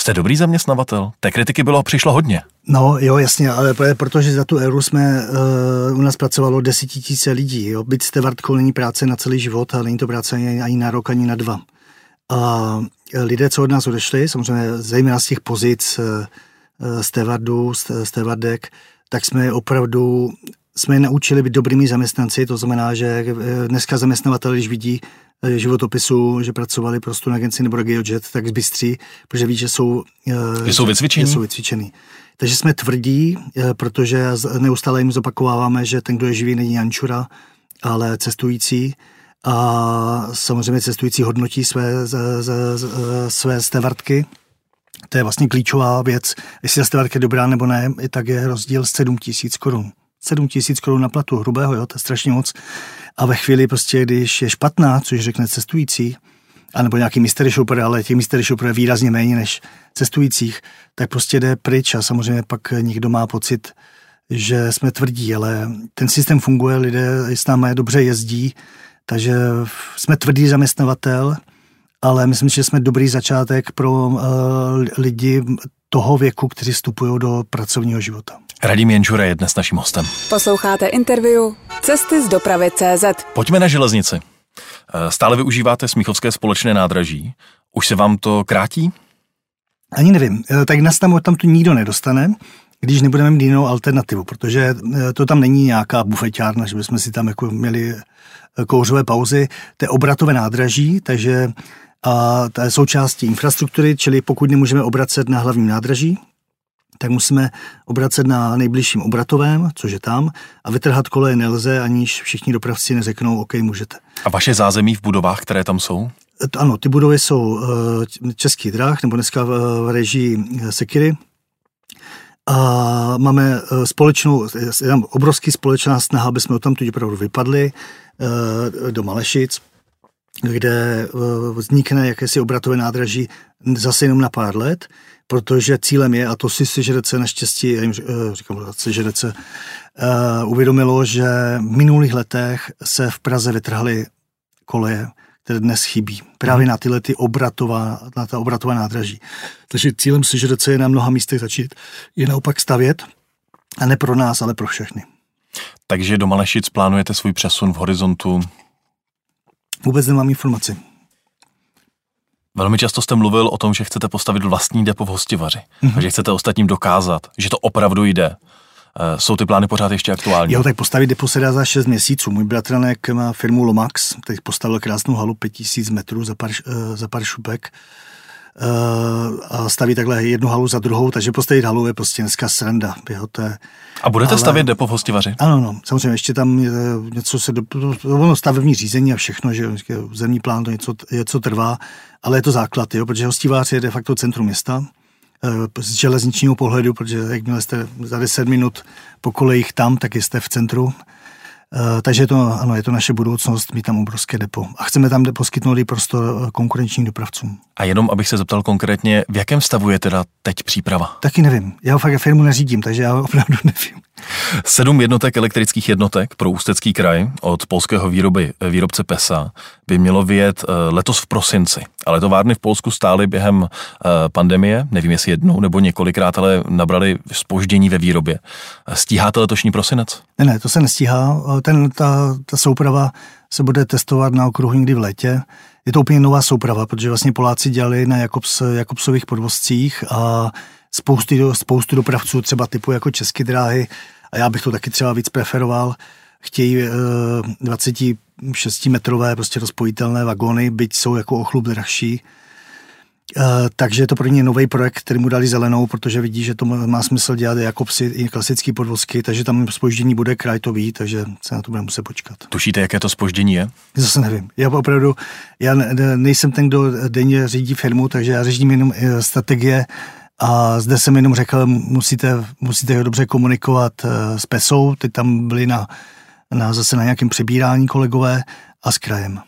Speaker 2: Jste dobrý zaměstnavatel? Té kritiky bylo přišlo hodně.
Speaker 3: No jo, jasně, ale protože za tu euro jsme, uh, u nás pracovalo desetitisíce lidí. Jo. Byť stevardkou není práce na celý život, ale není to práce ani, ani na rok, ani na dva. A lidé, co od nás odešli, samozřejmě zejména z těch pozic uh, stevardů, stevardek, tak jsme opravdu jsme je naučili být dobrými zaměstnanci, to znamená, že dneska zaměstnavatel, když vidí Eh, životopisu, že pracovali pro na agenci nebo RegioJet, tak zbystří, protože ví, že jsou,
Speaker 2: eh, že jsou vycvičení.
Speaker 3: Že jsou vycvičený. Takže jsme tvrdí, eh, protože neustále jim zopakováváme, že ten, kdo je živý, není Jančura, ale cestující. A samozřejmě cestující hodnotí své, z, z, z, své stevartky. To je vlastně klíčová věc. Jestli ta stevartka je dobrá nebo ne, tak je rozdíl 7 tisíc korun. 7 tisíc korun na platu hrubého, jo, to je strašně moc. A ve chvíli prostě, když je špatná, což řekne cestující, anebo nějaký mystery shopper, ale těch mystery shopper je výrazně méně než cestujících, tak prostě jde pryč a samozřejmě pak někdo má pocit, že jsme tvrdí, ale ten systém funguje, lidé s námi dobře jezdí, takže jsme tvrdý zaměstnavatel ale myslím, že jsme dobrý začátek pro uh, lidi toho věku, kteří vstupují do pracovního života.
Speaker 2: Radim Jenžura je dnes naším hostem.
Speaker 1: Posloucháte interview Cesty z dopravy CZ.
Speaker 2: Pojďme na železnici. Eh, stále využíváte Smíchovské společné nádraží. Už se vám to krátí?
Speaker 3: Ani nevím. Eh, tak nás tam, tam tu nikdo nedostane, když nebudeme mít jinou alternativu, protože eh, to tam není nějaká bufeťárna, že bychom si tam jako měli kouřové pauzy. To je obratové nádraží, takže a to je součástí infrastruktury, čili pokud nemůžeme obracet na hlavním nádraží, tak musíme obracet na nejbližším obratovém, což je tam, a vytrhat koleje nelze, aniž všichni dopravci neřeknou, OK, můžete.
Speaker 2: A vaše zázemí v budovách, které tam jsou?
Speaker 3: Ano, ty budovy jsou eh, Český drah, nebo dneska v režii eh, Sekiry. A máme společnou, je tam obrovský společná snaha, aby jsme tam opravdu vypadli do Malešic, kde vznikne jakési obratové nádraží zase jenom na pár let protože cílem je, a to si CŽDC naštěstí, já jim eh, říkám CŽDC, uh, uvědomilo, že v minulých letech se v Praze vytrhaly koleje, které dnes chybí. Právě na tyhle ty obratová, na ta obratová nádraží. Takže cílem CŽDC je na mnoha místech začít je naopak stavět, a ne pro nás, ale pro všechny.
Speaker 2: Takže do Malešic plánujete svůj přesun v horizontu?
Speaker 3: Vůbec nemám informaci.
Speaker 2: Velmi často jste mluvil o tom, že chcete postavit vlastní depo v Hostivaři mm-hmm. a že chcete ostatním dokázat, že to opravdu jde. Eh, jsou ty plány pořád ještě aktuální?
Speaker 3: Jo, tak postavit depo se dá za 6 měsíců. Můj bratranek má firmu Lomax, který postavil krásnou halu 5000 metrů za pár, eh, za pár šupek a staví takhle jednu halu za druhou, takže postavit halu je prostě dneska sranda. Jo, to je,
Speaker 2: a budete ale, stavět depo v Hostivaři?
Speaker 3: Ano, no, samozřejmě ještě tam něco se, do, ono stavební řízení a všechno, že zemní plán to něco, něco trvá, ale je to základ, jo, protože Hostivář je de facto centrum města, eh, z železničního pohledu, protože jakmile jste za 10 minut po kolejích tam, tak jste v centru. Eh, takže je to, ano, je to naše budoucnost, mít tam obrovské depo. A chceme tam poskytnout i prostor konkurenčním dopravcům.
Speaker 2: A jenom, abych se zeptal konkrétně, v jakém stavu je teda teď příprava?
Speaker 3: Taky nevím. Já fakt firmu neřídím, takže já opravdu nevím.
Speaker 2: Sedm jednotek elektrických jednotek pro Ústecký kraj od polského výroby, výrobce PESA by mělo vyjet eh, letos v prosinci. Ale továrny v Polsku stály během eh, pandemie, nevím jestli jednou nebo několikrát, ale nabrali spoždění ve výrobě. Stíháte letošní prosinec?
Speaker 3: Ne, ne, to se nestíhá. Ten, ta, ta souprava se bude testovat na okruhu někdy v létě. Je to úplně nová souprava, protože vlastně Poláci dělali na Jakobs, Jakobsových podvozcích a spoustu, spoustu dopravců, třeba typu jako České dráhy, a já bych to taky třeba víc preferoval, chtějí 26 metrové prostě rozpojitelné vagóny, byť jsou jako o chlup drahší. Uh, takže je to pro ně nový projekt, který mu dali zelenou, protože vidí, že to má smysl dělat jako psy, i klasické podvozky, takže tam spoždění bude, kraj to ví, takže se na to bude muset počkat.
Speaker 2: Tušíte, jaké to spoždění je?
Speaker 3: Zase nevím. Já opravdu, já ne, nejsem ten, kdo denně řídí firmu, takže já řídím jenom eh, strategie a zde jsem jenom řekl, musíte, musíte dobře komunikovat eh, s PESou, ty tam byli na, na zase na nějakém přebírání kolegové a s krajem.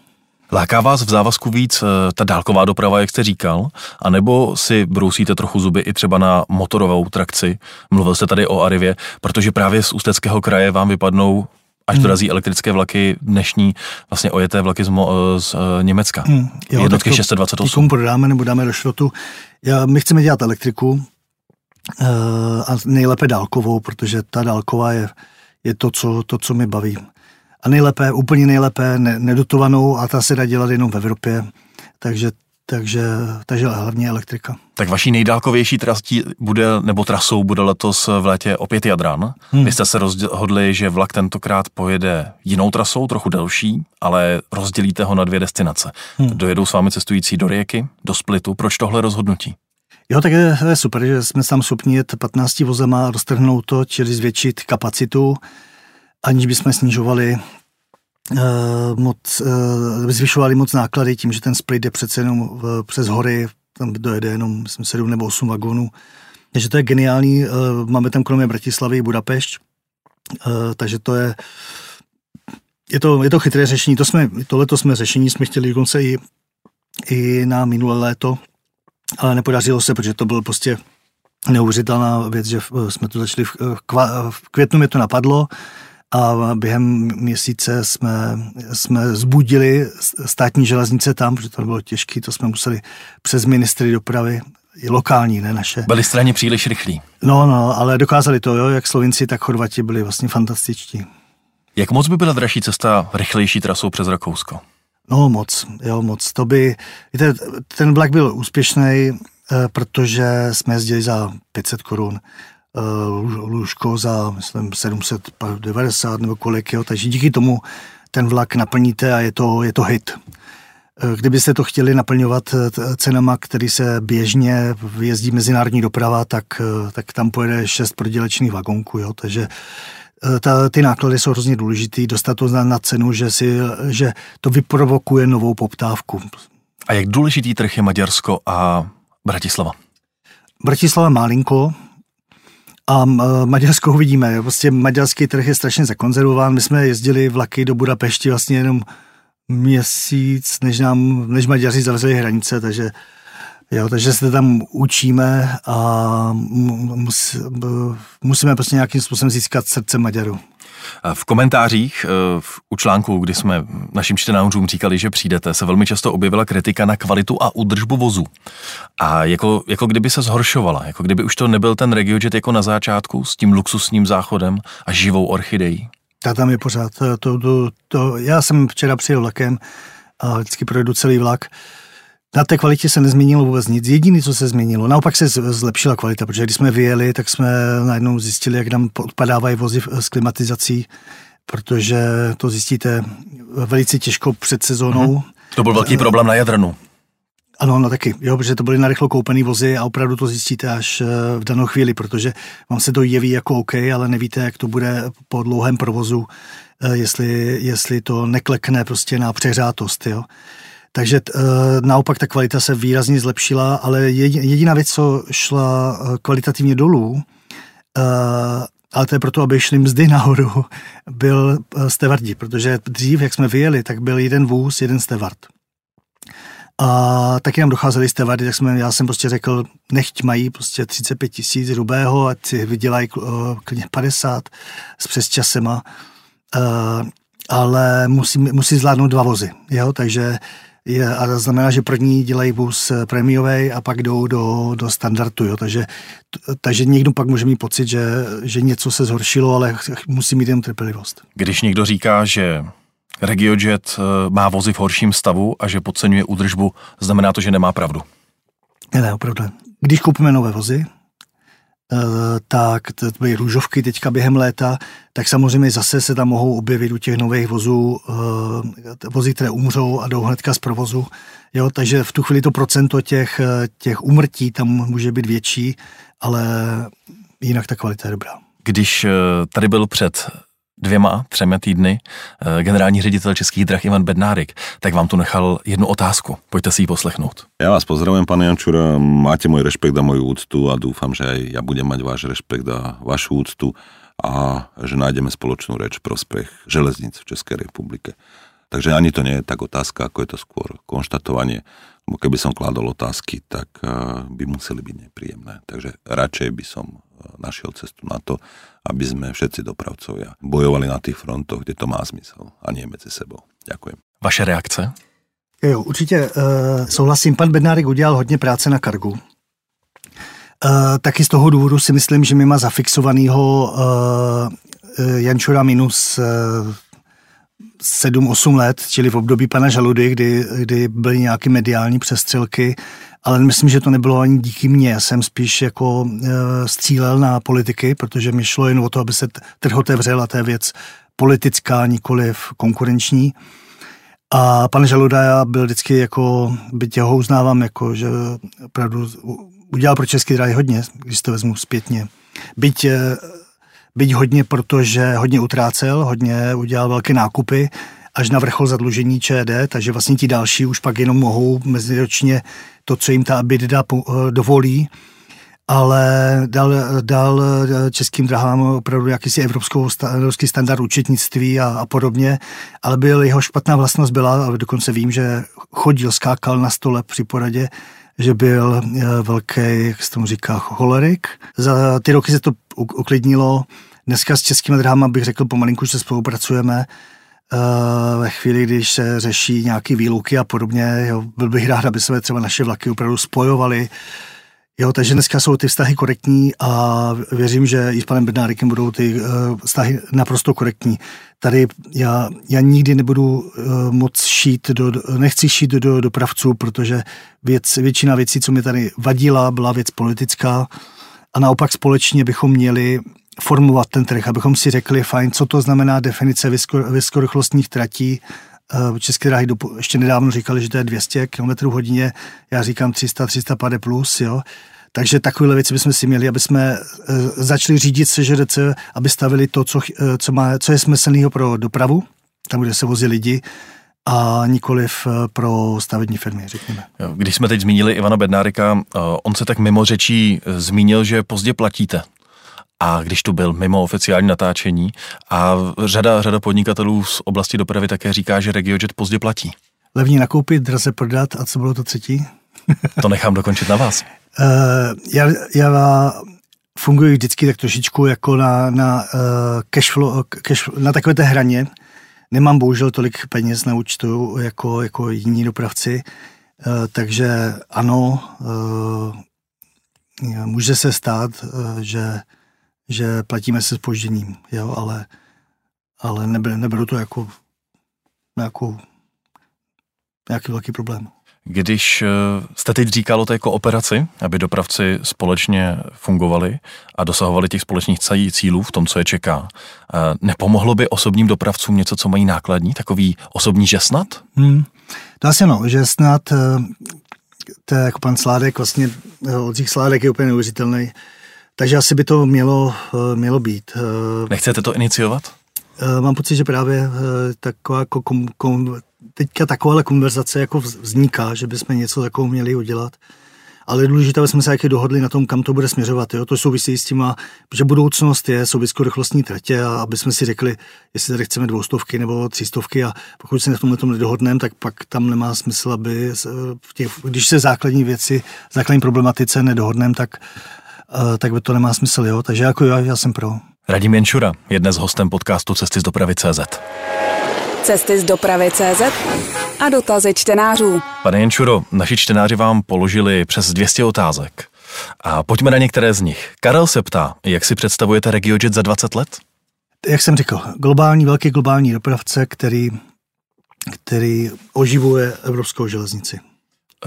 Speaker 2: Láká vás v závazku víc eh, ta dálková doprava, jak jste říkal, anebo si brousíte trochu zuby i třeba na motorovou trakci? Mluvil jste tady o Arivě, protože právě z Ústeckého kraje vám vypadnou až hmm. dorazí elektrické vlaky dnešní, vlastně ojeté vlaky z, Mo, z uh, Německa. Hmm. Jo, Jednotky to, 628.
Speaker 3: prodáme nebo dáme do šrotu. Já, my chceme dělat elektriku uh, a nejlépe dálkovou, protože ta dálková je, je to, co, to, co mi baví. A nejlépe, úplně nejlépe ne, nedotovanou a ta se dá dělat jenom v Evropě. Takže takže, takže hlavně elektrika.
Speaker 2: Tak vaší nejdálkovější trasí bude, nebo trasou bude letos v létě opět Jadran. Hmm. Vy jste se rozhodli, že vlak tentokrát pojede jinou trasou, trochu delší, ale rozdělíte ho na dvě destinace. Hmm. Dojedou s vámi cestující do Rieky, do Splitu. Proč tohle rozhodnutí?
Speaker 3: Jo, tak je, je super, že jsme tam schopni jet 15 vozema, roztrhnout to, čili zvětšit kapacitu, aniž bychom snižovali moc, uh, zvyšovali moc náklady tím, že ten split je přece jenom v, přes hory, tam dojede jenom myslím, 7 nebo 8 vagónů. Takže to je geniální, máme tam kromě Bratislavy i Budapešť, takže to je je to, je to chytré řešení, to jsme, tohleto jsme řešení jsme chtěli dokonce i, i na minulé léto, ale nepodařilo se, protože to byl prostě neuvěřitelná věc, že jsme to začali v, v květnu, mě to napadlo, a během měsíce jsme, jsme zbudili státní železnice tam, protože to bylo těžké, to jsme museli přes ministry dopravy, i lokální, ne naše.
Speaker 2: Byli straně příliš rychlí.
Speaker 3: No, no, ale dokázali to, jo, jak Slovinci, tak Chorvati byli vlastně fantastičtí.
Speaker 2: Jak moc by byla dražší cesta rychlejší trasou přes Rakousko?
Speaker 3: No moc, jo moc. To by, víte, ten vlak byl úspěšný, eh, protože jsme jezdili za 500 korun, lůžko za, myslím, 790 nebo kolik, jo, takže díky tomu ten vlak naplníte a je to, je to hit. Eh, kdybyste to chtěli naplňovat cenama, který se běžně jezdí mezinárodní doprava, tak, tak tam pojede šest prodělečných vagonků, jo, takže Eh, ta, ty náklady jsou hrozně důležitý, dostat to na, na cenu, že, si, že to vyprovokuje novou poptávku.
Speaker 2: A jak důležitý trh je Maďarsko a Bratislava?
Speaker 3: Bratislava malinko, a Maďarsko uvidíme. Prostě maďarský trh je strašně zakonzervován. My jsme jezdili vlaky do Budapešti vlastně jenom měsíc, než, nám, než Maďaři zavřeli hranice, takže Jo, takže se tam učíme a mus, musíme prostě nějakým způsobem získat srdce Maďarů.
Speaker 2: V komentářích e, u článku, kdy jsme našim čtenářům říkali, že přijdete, se velmi často objevila kritika na kvalitu a údržbu vozu. A jako, jako kdyby se zhoršovala, jako kdyby už to nebyl ten RegioJet jako na začátku s tím luxusním záchodem a živou orchidejí.
Speaker 3: Ta tam je pořád. To, to, to, já jsem včera přijel vlakem a vždycky projedu celý vlak na té kvalitě se nezměnilo vůbec nic. Jediné, co se změnilo, naopak se zlepšila kvalita, protože když jsme vyjeli, tak jsme najednou zjistili, jak nám odpadávají vozy s klimatizací, protože to zjistíte velice těžko před sezónou. Mm-hmm.
Speaker 2: To byl velký problém na Jadranu.
Speaker 3: Ano, no taky, jo, protože to byly narychlo koupené vozy a opravdu to zjistíte až eh, v danou chvíli, protože vám se to jeví jako OK, ale nevíte, jak to bude po dlouhém provozu, eh, jestli, jestli to neklekne prostě na přehřátost, jo. Takže uh, naopak ta kvalita se výrazně zlepšila, ale jediná věc, co šla uh, kvalitativně dolů, uh, ale to je proto, aby šly mzdy nahoru, byl stevardi, protože dřív, jak jsme vyjeli, tak byl jeden vůz, jeden stevard. A taky nám docházeli stevardy, tak jsme, já jsem prostě řekl, nechť mají prostě 35 tisíc rubého, ať si vydělají klidně 50 s přesčasema, uh, ale musí, musí zvládnout dva vozy, jo, takže je, a to znamená, že první dělají vůz eh, prémiový a pak jdou do, do standardu. Jo. Takže, takže někdo pak může mít pocit, že, že něco se zhoršilo, ale musí mít jen trpělivost.
Speaker 2: Když někdo říká, že RegioJet eh, má vozy v horším stavu a že podceňuje údržbu, znamená to, že nemá pravdu?
Speaker 3: Ne, ne, opravdu. Když koupíme nové vozy, tak to byly růžovky teďka během léta, tak samozřejmě zase se tam mohou objevit u těch nových vozů eh, vozy, které umřou a jdou hnedka z provozu. Jo, takže v tu chvíli to procento těch, eh, těch umrtí tam může být větší, ale jinak ta kvalita je dobrá.
Speaker 2: Když tady byl před dvěma, třemi týdny eh, generální ředitel Českých drah Ivan Bednárik, tak vám tu nechal jednu otázku. Pojďte si ji poslechnout.
Speaker 4: Já vás pozdravujem, pane Jančura. Máte můj respekt a moju úctu a doufám, že ja budem mať váš respekt a vašu úctu a že nájdeme spoločnú reč prospech železnic v Českej republike. Takže ani to nie je tak otázka, ako je to skôr konštatovanie. Bo keby som kládol otázky, tak eh, by museli byť nepríjemné. Takže radšej by som eh, našiel cestu na to, aby sme všetci dopravcovia bojovali na tých frontoch, kde to má zmysel a nie mezi sebou. Ďakujem.
Speaker 2: Vaše reakce?
Speaker 3: Jo, určitě uh, souhlasím. Pan Bednárek udělal hodně práce na kargu. Uh, taky z toho důvodu si myslím, že my má zafixovanýho uh, Jančura minus uh, 7-8 let, čili v období pana Žaludy, kdy, kdy byly nějaké mediální přestřelky, ale myslím, že to nebylo ani díky mně. Já jsem spíš jako e, střílel na politiky, protože mi šlo jen o to, aby se trh otevřel a to je věc politická, nikoliv konkurenční. A pan Žaluda byl vždycky jako, byť ho uznávám, jako, že opravdu udělal pro český dráhy hodně, když to vezmu zpětně. Byť e, byť hodně, protože hodně utrácel, hodně udělal velké nákupy, až na vrchol zadlužení ČD, takže vlastně ti další už pak jenom mohou meziročně to, co jim ta EBITDA eh, dovolí, ale dal, dal českým drahám opravdu jakýsi evropskou, evropský standard účetnictví a, a podobně, ale byl jeho špatná vlastnost byla, ale dokonce vím, že chodil, skákal na stole při poradě, že byl eh, velký, jak se tomu říká, cholerik. Za ty roky se to uklidnilo, Dneska s českými dráhama bych řekl pomalinku, že spolupracujeme uh, ve chvíli, když se řeší nějaké výluky a podobně. Jo, byl bych rád, aby se třeba naše vlaky opravdu spojovaly. Jo, takže dneska jsou ty vztahy korektní a věřím, že i s panem Bednárikem budou ty uh, vztahy naprosto korektní. Tady já, já nikdy nebudu uh, moc šít, do, nechci šít do, do dopravců, protože věc, většina věcí, co mi tady vadila, byla věc politická a naopak společně bychom měli formovat ten trh, abychom si řekli, fajn, co to znamená definice vysokorychlostních tratí. Eh, České dráhy ještě nedávno říkali, že to je 200 km hodině, já říkám 300, 350 plus, jo. Takže takové věci bychom si měli, aby jsme eh, začali řídit SŽDC, aby stavili to, co, eh, co, má, co je smyslného pro dopravu, tam, kde se vozí lidi, a nikoliv pro stavební firmy, řekněme.
Speaker 2: Když jsme teď zmínili Ivana Bednárika, on se tak mimo řečí zmínil, že pozdě platíte a když tu byl mimo oficiální natáčení a řada, řada podnikatelů z oblasti dopravy také říká, že RegioJet pozdě platí.
Speaker 3: Levně nakoupit, draze prodat a co bylo to třetí?
Speaker 2: to nechám dokončit na vás.
Speaker 3: Uh, já, já funguji vždycky tak trošičku jako na, na, uh, cash flow, cash, na takové té hraně. Nemám bohužel tolik peněz na účtu jako, jako jiní dopravci, uh, takže ano, uh, může se stát, uh, že že platíme se spožděním, jo, ale, ale neberu, neberu to jako nějakou, nějaký velký problém.
Speaker 2: Když eh, jste teď říkal o té kooperaci, aby dopravci společně fungovali a dosahovali těch společných cílů v tom, co je čeká, eh, nepomohlo by osobním dopravcům něco, co mají nákladní, takový osobní žesnat?
Speaker 3: Hmm. To asi no, že snad eh, to je jako pan Sládek, vlastně Oldřich Sládek je úplně neuvěřitelný takže asi by to mělo, eh, mělo být.
Speaker 2: Eh, Nechcete to iniciovat?
Speaker 3: Eh, mám pocit, že právě taková jako kom, kom, teďka taková konverzace jako vzniká, že bychom něco takového měli udělat. Ale je důležité, aby jsme se jaký dohodli na tom, kam to bude směřovat. Jo? To souvisí s tím, že budoucnost je, jsou vysokorychlostní tratě a aby jsme si řekli, jestli tady chceme dvoustovky nebo třístovky a pokud se v tomhle tom nedohodneme, tak pak tam nemá smysl, aby v těch, když se základní věci, základní problematice nedohodneme, tak tak by to nemá smysl, jo. Takže jako já, já jsem pro.
Speaker 2: Radim Jenčura je dnes hostem podcastu Cesty z dopravy CZ.
Speaker 1: Cesty z dopravy CZ a dotazy čtenářů.
Speaker 2: Pane Jenčuro, naši čtenáři vám položili přes 200 otázek. A pojďme na některé z nich. Karel se ptá, jak si představujete RegioJet za 20 let?
Speaker 3: Jak jsem řekl, globální, velký globální dopravce, který, který oživuje evropskou železnici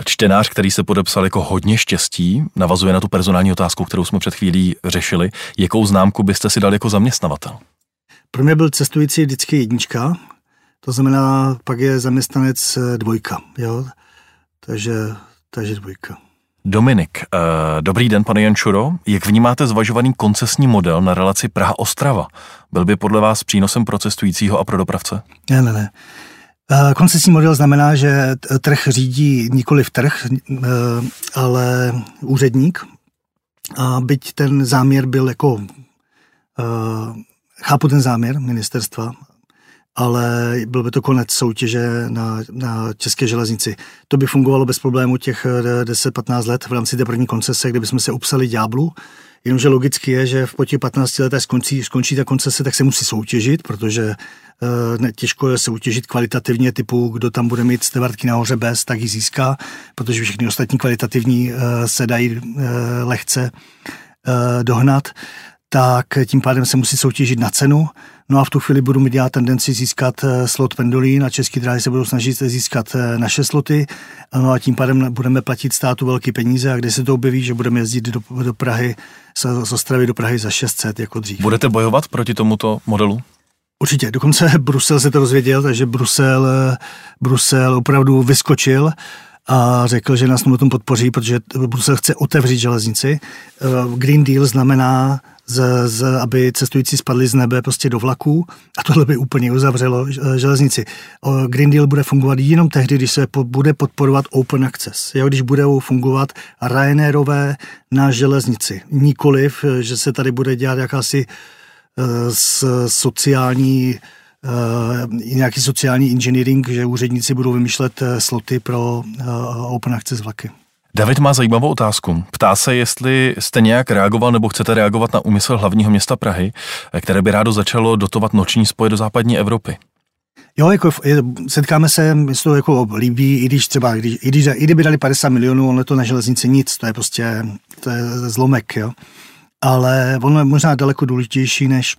Speaker 2: čtenář, který se podepsal jako hodně štěstí, navazuje na tu personální otázku, kterou jsme před chvílí řešili. Jakou známku byste si dal jako zaměstnavatel?
Speaker 3: Pro mě byl cestující vždycky jednička, to znamená, pak je zaměstnanec eh, dvojka, jo? Takže, takže dvojka.
Speaker 2: Dominik, uh, dobrý den, pane Jančuro. Jak vnímáte zvažovaný koncesní model na relaci Praha-Ostrava? Byl by podle vás přínosem pro cestujícího a pro dopravce?
Speaker 3: Ne, ne, ne. Eh, koncesní model znamená, že trh řídí nikoli v trh, eh, ale úředník. A byť ten záměr byl jako, eh, chápu ten záměr ministerstva, ale byl by to konec soutěže na, na České železnici. To by fungovalo bez problému těch 10-15 let v rámci té první koncese, kdyby jsme se upsali ďáblu, Jenomže logicky je, že v po těch 15 letech skončí, skončí ta koncese, tak se musí soutěžit, protože ne, těžko je soutěžit kvalitativně typu, kdo tam bude mít stevartky nahoře bez, tak ji získá, protože všechny ostatní kvalitativní uh, se dají uh, lehce uh, dohnat tak tím pádem se musí soutěžit na cenu. No a v tu chvíli budu mít já tendenci získat eh, slot pendolí, na český dráhy se budou snažit získat eh, naše sloty, no a tím pádem budeme platit státu velké peníze a kde se to objeví, že budeme jezdit do, do Prahy, z Ostravy do Prahy za 600 jako dřív.
Speaker 2: Budete bojovat proti tomuto modelu?
Speaker 3: Určitě, dokonce Brusel se to rozvěděl, takže Brusel, eh, Brusel opravdu vyskočil a řekl, že nás tomu tom podpoří, protože Brusel chce otevřít železnici. Green Deal znamená z, z, aby cestující spadli z nebe prostě do vlaků a tohle by úplně uzavřelo eh, železnici. Green Deal bude fungovat jenom tehdy, když se po, bude podporovat open access. Jo, když budou fungovat Ryanairové na železnici. Nikoliv, eh, že se tady bude dělat jakási uh, sociální uh, nějaký sociální engineering, že úředníci budou vymýšlet sloty pro open access vlaky.
Speaker 2: David má zajímavou otázku. Ptá se, jestli jste nějak reagoval nebo chcete reagovat na úmysl hlavního města Prahy, které by rádo začalo dotovat noční spoje do západní Evropy.
Speaker 3: Jo, jako je, setkáme se, mi se to jako líbí, i když třeba, když, i, když, i kdyby dali 50 milionů, ono to na železnici nic, to je prostě, to je zlomek, jo. Ale ono je možná daleko důležitější než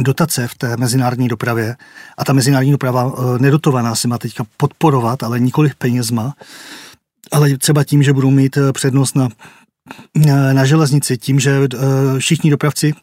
Speaker 3: dotace v té mezinárodní dopravě. A ta mezinárodní doprava eh, nedotovaná se má teďka podporovat, ale nikoliv penězma, ale třeba tím, že budou mít eh, přednost na, eh, na železnici, tím, že všichni dopravci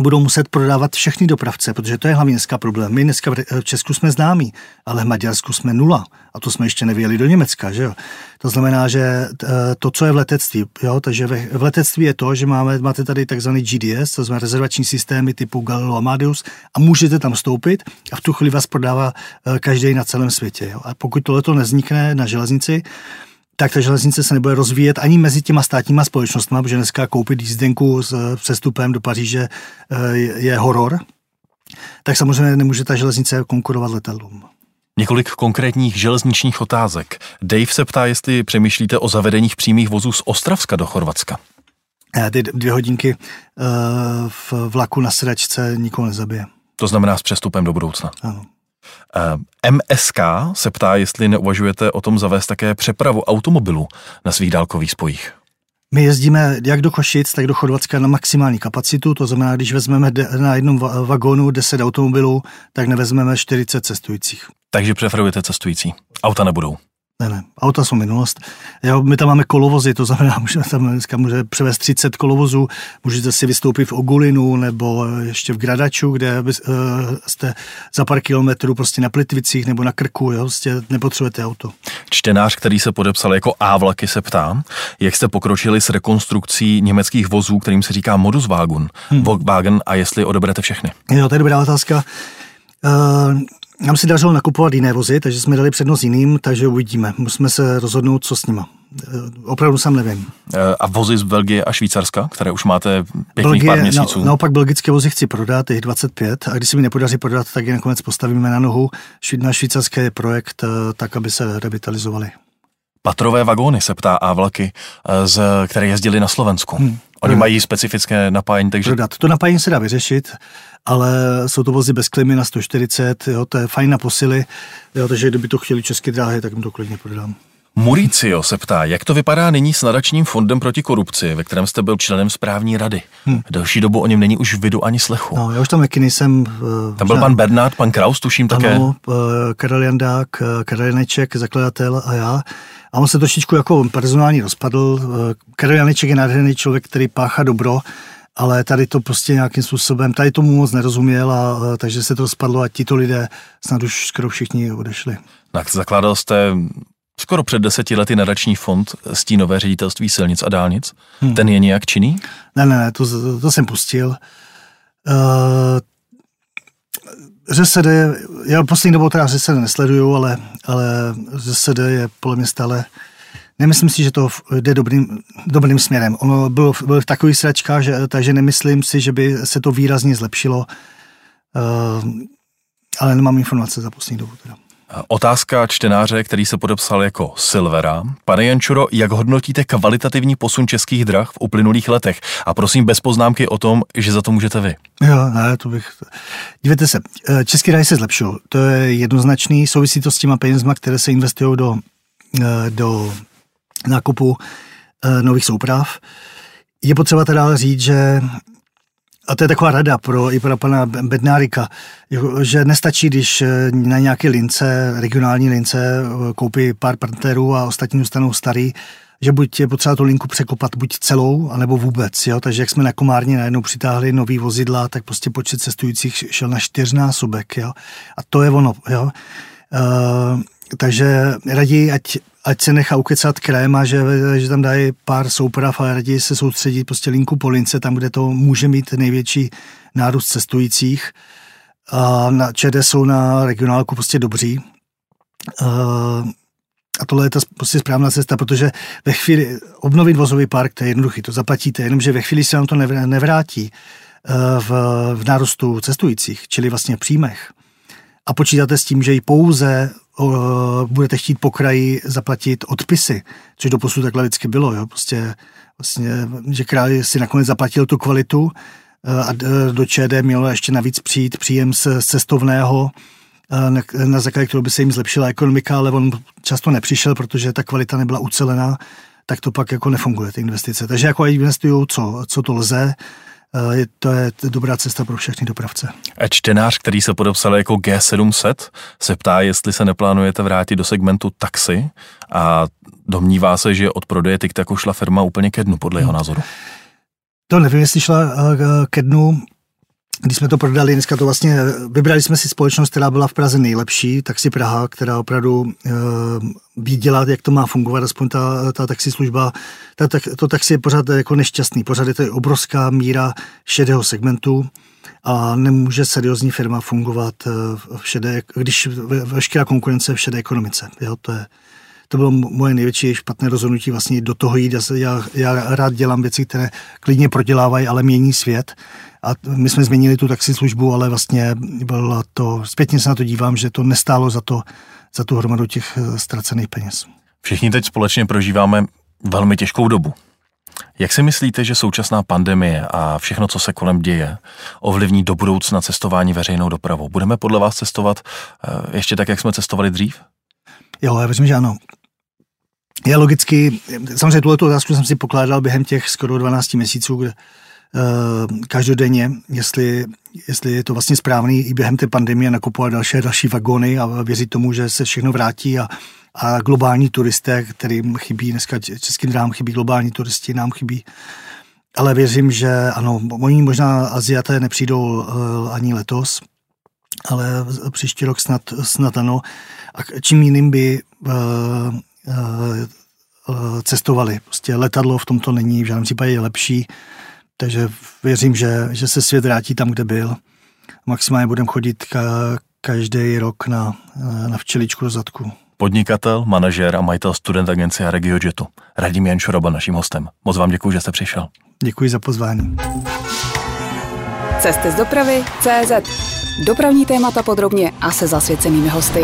Speaker 3: budou muset prodávat všechny dopravce, protože to je hlavně dneska problém. My dneska v Česku jsme známí, ale v Maďarsku jsme nula. A to jsme ještě nevěli do Německa, že jo. To znamená, že eh, to, co je v letectví, jo, takže v letectví je to, že máme, máte tady takzvaný GDS, to znamená rezervační systémy typu Galileo Amadeus a můžete tam stoupit a v tu chvíli vás prodává eh, každý na celém světě. Jo. A pokud tohle neznikne na železnici, tak ta železnice se nebude rozvíjet ani mezi těma státníma společnostmi, protože dneska koupit jízdenku s přestupem do Paříže eh, je horor, tak samozřejmě nemůže ta železnice konkurovat letadlům.
Speaker 2: Několik konkrétních železničních otázek. Dave se ptá, jestli přemýšlíte o zavedeních přímých vozů z Ostravska do Chorvatska.
Speaker 3: Eh, ty dvě hodinky eh, v vlaku na sedačce nikoho nezabije.
Speaker 2: To znamená s přestupem do budoucna.
Speaker 3: Ano.
Speaker 2: MSK se ptá, jestli neuvažujete o tom zavést také přepravu automobilů na svých dálkových spojích.
Speaker 3: My jezdíme jak do Košic, tak do Chorvatska na maximální kapacitu, to znamená, když vezmeme na jednom vagónu 10 automobilů, tak nevezmeme 40 cestujících.
Speaker 2: Takže preferujete cestující. Auta nebudou.
Speaker 3: Ne, ne, auta jsou minulost. Jo, my tam máme kolovozy, to znamená, můžeme tam dneska může převést 30 kolovozů, můžete si vystoupit v Ogulinu nebo ještě v Gradaču, kde uh, jste za pár kilometrů prostě na Plitvicích nebo na Krku, jo, prostě nepotřebujete auto.
Speaker 2: Čtenář, který se podepsal jako A-vlaky, se ptá, jak jste pokročili s rekonstrukcí německých vozů, kterým se říká Moduswagen, hmm. Volkswagen a jestli odeberete všechny.
Speaker 3: Jo, to je dobrá otázka. Uh, nám si dařilo nakupovat jiné vozy, takže jsme dali přednost jiným, takže uvidíme. Musíme se rozhodnout, co s nima. Eh, opravdu sám nevím.
Speaker 2: Eh, a vozy z Belgie a Švýcarska, které už máte pěkných Belgie, pár měsíců?
Speaker 3: Na, naopak belgické vozy chci prodat, jich 25, a když se mi nepodaří prodat, tak je nakonec postavíme na nohu. Na švýcarské projekt, eh, tak, aby se revitalizovali.
Speaker 2: Patrové vagóny se ptá a vlaky, z, které jezdili na Slovensku. Hmm. Oni mají specifické napájení, takže...
Speaker 3: Prodat. To napájení se dá vyřešit ale jsou to vozy bez klimy na 140, jo, to je fajn na posily, jo, takže kdyby to chtěli české dráhy, tak jim to klidně prodám.
Speaker 2: Muricio se ptá, jak to vypadá nyní s nadačním fondem proti korupci, ve kterém jste byl členem správní rady. Hmm. Další dobu o něm není už vidu ani slechu.
Speaker 3: No, já už tam taky nejsem.
Speaker 2: Uh, tam byl pan Bernard, pan Kraus, tuším ano, také.
Speaker 3: Ano, uh, Karel Jandák, uh, Karel Janeček, zakladatel a já. A on se trošičku jako personální rozpadl. Uh, Karel Janeček je nádherný člověk, který páchá dobro, ale tady to prostě nějakým způsobem, tady tomu moc nerozuměl, a, a takže se to spadlo a tito lidé snad už skoro všichni odešli.
Speaker 2: Tak zakládal jste skoro před deseti lety nadační fond Stínové ředitelství silnic a dálnic. Hmm. Ten je nějak činný?
Speaker 3: Ne, ne, ne, to, to, to jsem pustil. Uh, ŘSD, já poslední dobou teda ŘSD nesleduju, ale, ale ŘSD je podle mě stále Nemyslím si, že to jde dobrým, dobrým směrem. Ono bylo, bylo v takových sračkách, že, takže nemyslím si, že by se to výrazně zlepšilo, uh, ale nemám informace za poslední dobu. Teda.
Speaker 2: Otázka čtenáře, který se podepsal jako Silvera. Pane Jančuro, jak hodnotíte kvalitativní posun českých drah v uplynulých letech? A prosím bez poznámky o tom, že za to můžete vy.
Speaker 3: Jo, ne, to bych... Dívejte se, eh, český dráhy se zlepšují. To je jednoznačný, souvisí to s těma penězma, které se investují do, eh, do nákupu e, nových souprav. Je potřeba teda říct, že a to je taková rada pro, i pro pana Bednárika, že nestačí, když eh, na nějaké lince, regionální lince, eh, koupí pár partnerů a ostatní zůstanou starý, že buď je potřeba tu linku překopat buď celou, anebo vůbec. Jo? Takže jak jsme na Komárně najednou přitáhli nový vozidla, tak prostě počet cestujících šel na čtyřnásobek. Jo? A to je ono. Jo? Uh, takže raději, ať ať se nechá ukecat kréma, že, že tam dají pár souprav, ale raději se soustředí prostě linku po lince, tam, kde to může mít největší nárůst cestujících. A na ČD jsou na regionálku prostě dobří. A tohle je ta prostě správná cesta, protože ve chvíli obnovit vozový park, to je jednoduchý, to zaplatíte, jenomže ve chvíli se vám to nevrátí v, v nárůstu cestujících, čili vlastně v příjmech, a počítáte s tím, že i pouze budete chtít po kraji zaplatit odpisy, což do posud takhle vždycky bylo. Jo? Prostě, vlastně, že kraj si nakonec zaplatil tu kvalitu a do ČD mělo ještě navíc přijít příjem z cestovného, na, na základě kterého by se jim zlepšila ekonomika, ale on často nepřišel, protože ta kvalita nebyla ucelená, tak to pak jako nefunguje, ty investice. Takže jako investují, co, co to lze, to je dobrá cesta pro všechny dopravce.
Speaker 2: A čtenář, který se podepsal jako G700, se ptá, jestli se neplánujete vrátit do segmentu taxi a domnívá se, že od prodeje TikToku šla firma úplně ke dnu, podle jeho názoru.
Speaker 3: To nevím, jestli šla ke dnu když jsme to prodali, dneska to vlastně, vybrali jsme si společnost, která byla v Praze nejlepší, Taxi Praha, která opravdu e, viděla, jak to má fungovat, aspoň ta, ta taxislužba. Ta, ta, to taxi je pořád jako nešťastný, pořád je to obrovská míra šedého segmentu a nemůže seriózní firma fungovat eh, v šedé, když veškerá konkurence v šedé ekonomice. Jo, to je, to bylo moje největší špatné rozhodnutí vlastně do toho jít. Já, já rád dělám věci, které klidně prodělávají, ale mění svět. A my jsme změnili tu taxislužbu, ale vlastně bylo to, zpětně se na to dívám, že to nestálo za to, za tu hromadu těch eh, ztracených peněz.
Speaker 2: Všichni teď společně prožíváme velmi těžkou dobu. Jak si myslíte, že současná pandemie a všechno, co se kolem děje, ovlivní do budoucna cestování veřejnou dopravou? Budeme podle vás cestovat eh, ještě tak, jak jsme cestovali dřív?
Speaker 3: Jo, já věřím, že ano. Já logicky, samozřejmě tuhle otázku jsem si pokládal během těch skoro 12 měsíců, kde uh, každodenně, jestli, jestli je to vlastně správný i během té pandemie nakupovat další další vagony a věřit tomu, že se všechno vrátí a, a globální turisté, kterým chybí dneska českým drám chybí globální turisti, nám chybí. Ale věřím, že ano, oni možná Aziaté nepřijdou uh, ani letos, ale příští rok snad, snad ano. A čím jiným by uh, Eh, cestovali. Prostě letadlo v tomto není v žádném případě lepší, takže věřím, že, že se svět vrátí tam, kde byl. Maximálně budeme chodit ka, každý rok na, na včeličku do zadku.
Speaker 2: Podnikatel, manažer a majitel student agencie RegioJetu. Radim Jan Šoroba naším hostem. Moc vám děkuji, že jste přišel.
Speaker 3: Děkuji za pozvání.
Speaker 1: Cesty z dopravy CZ. Dopravní témata podrobně a se zasvěcenými hosty.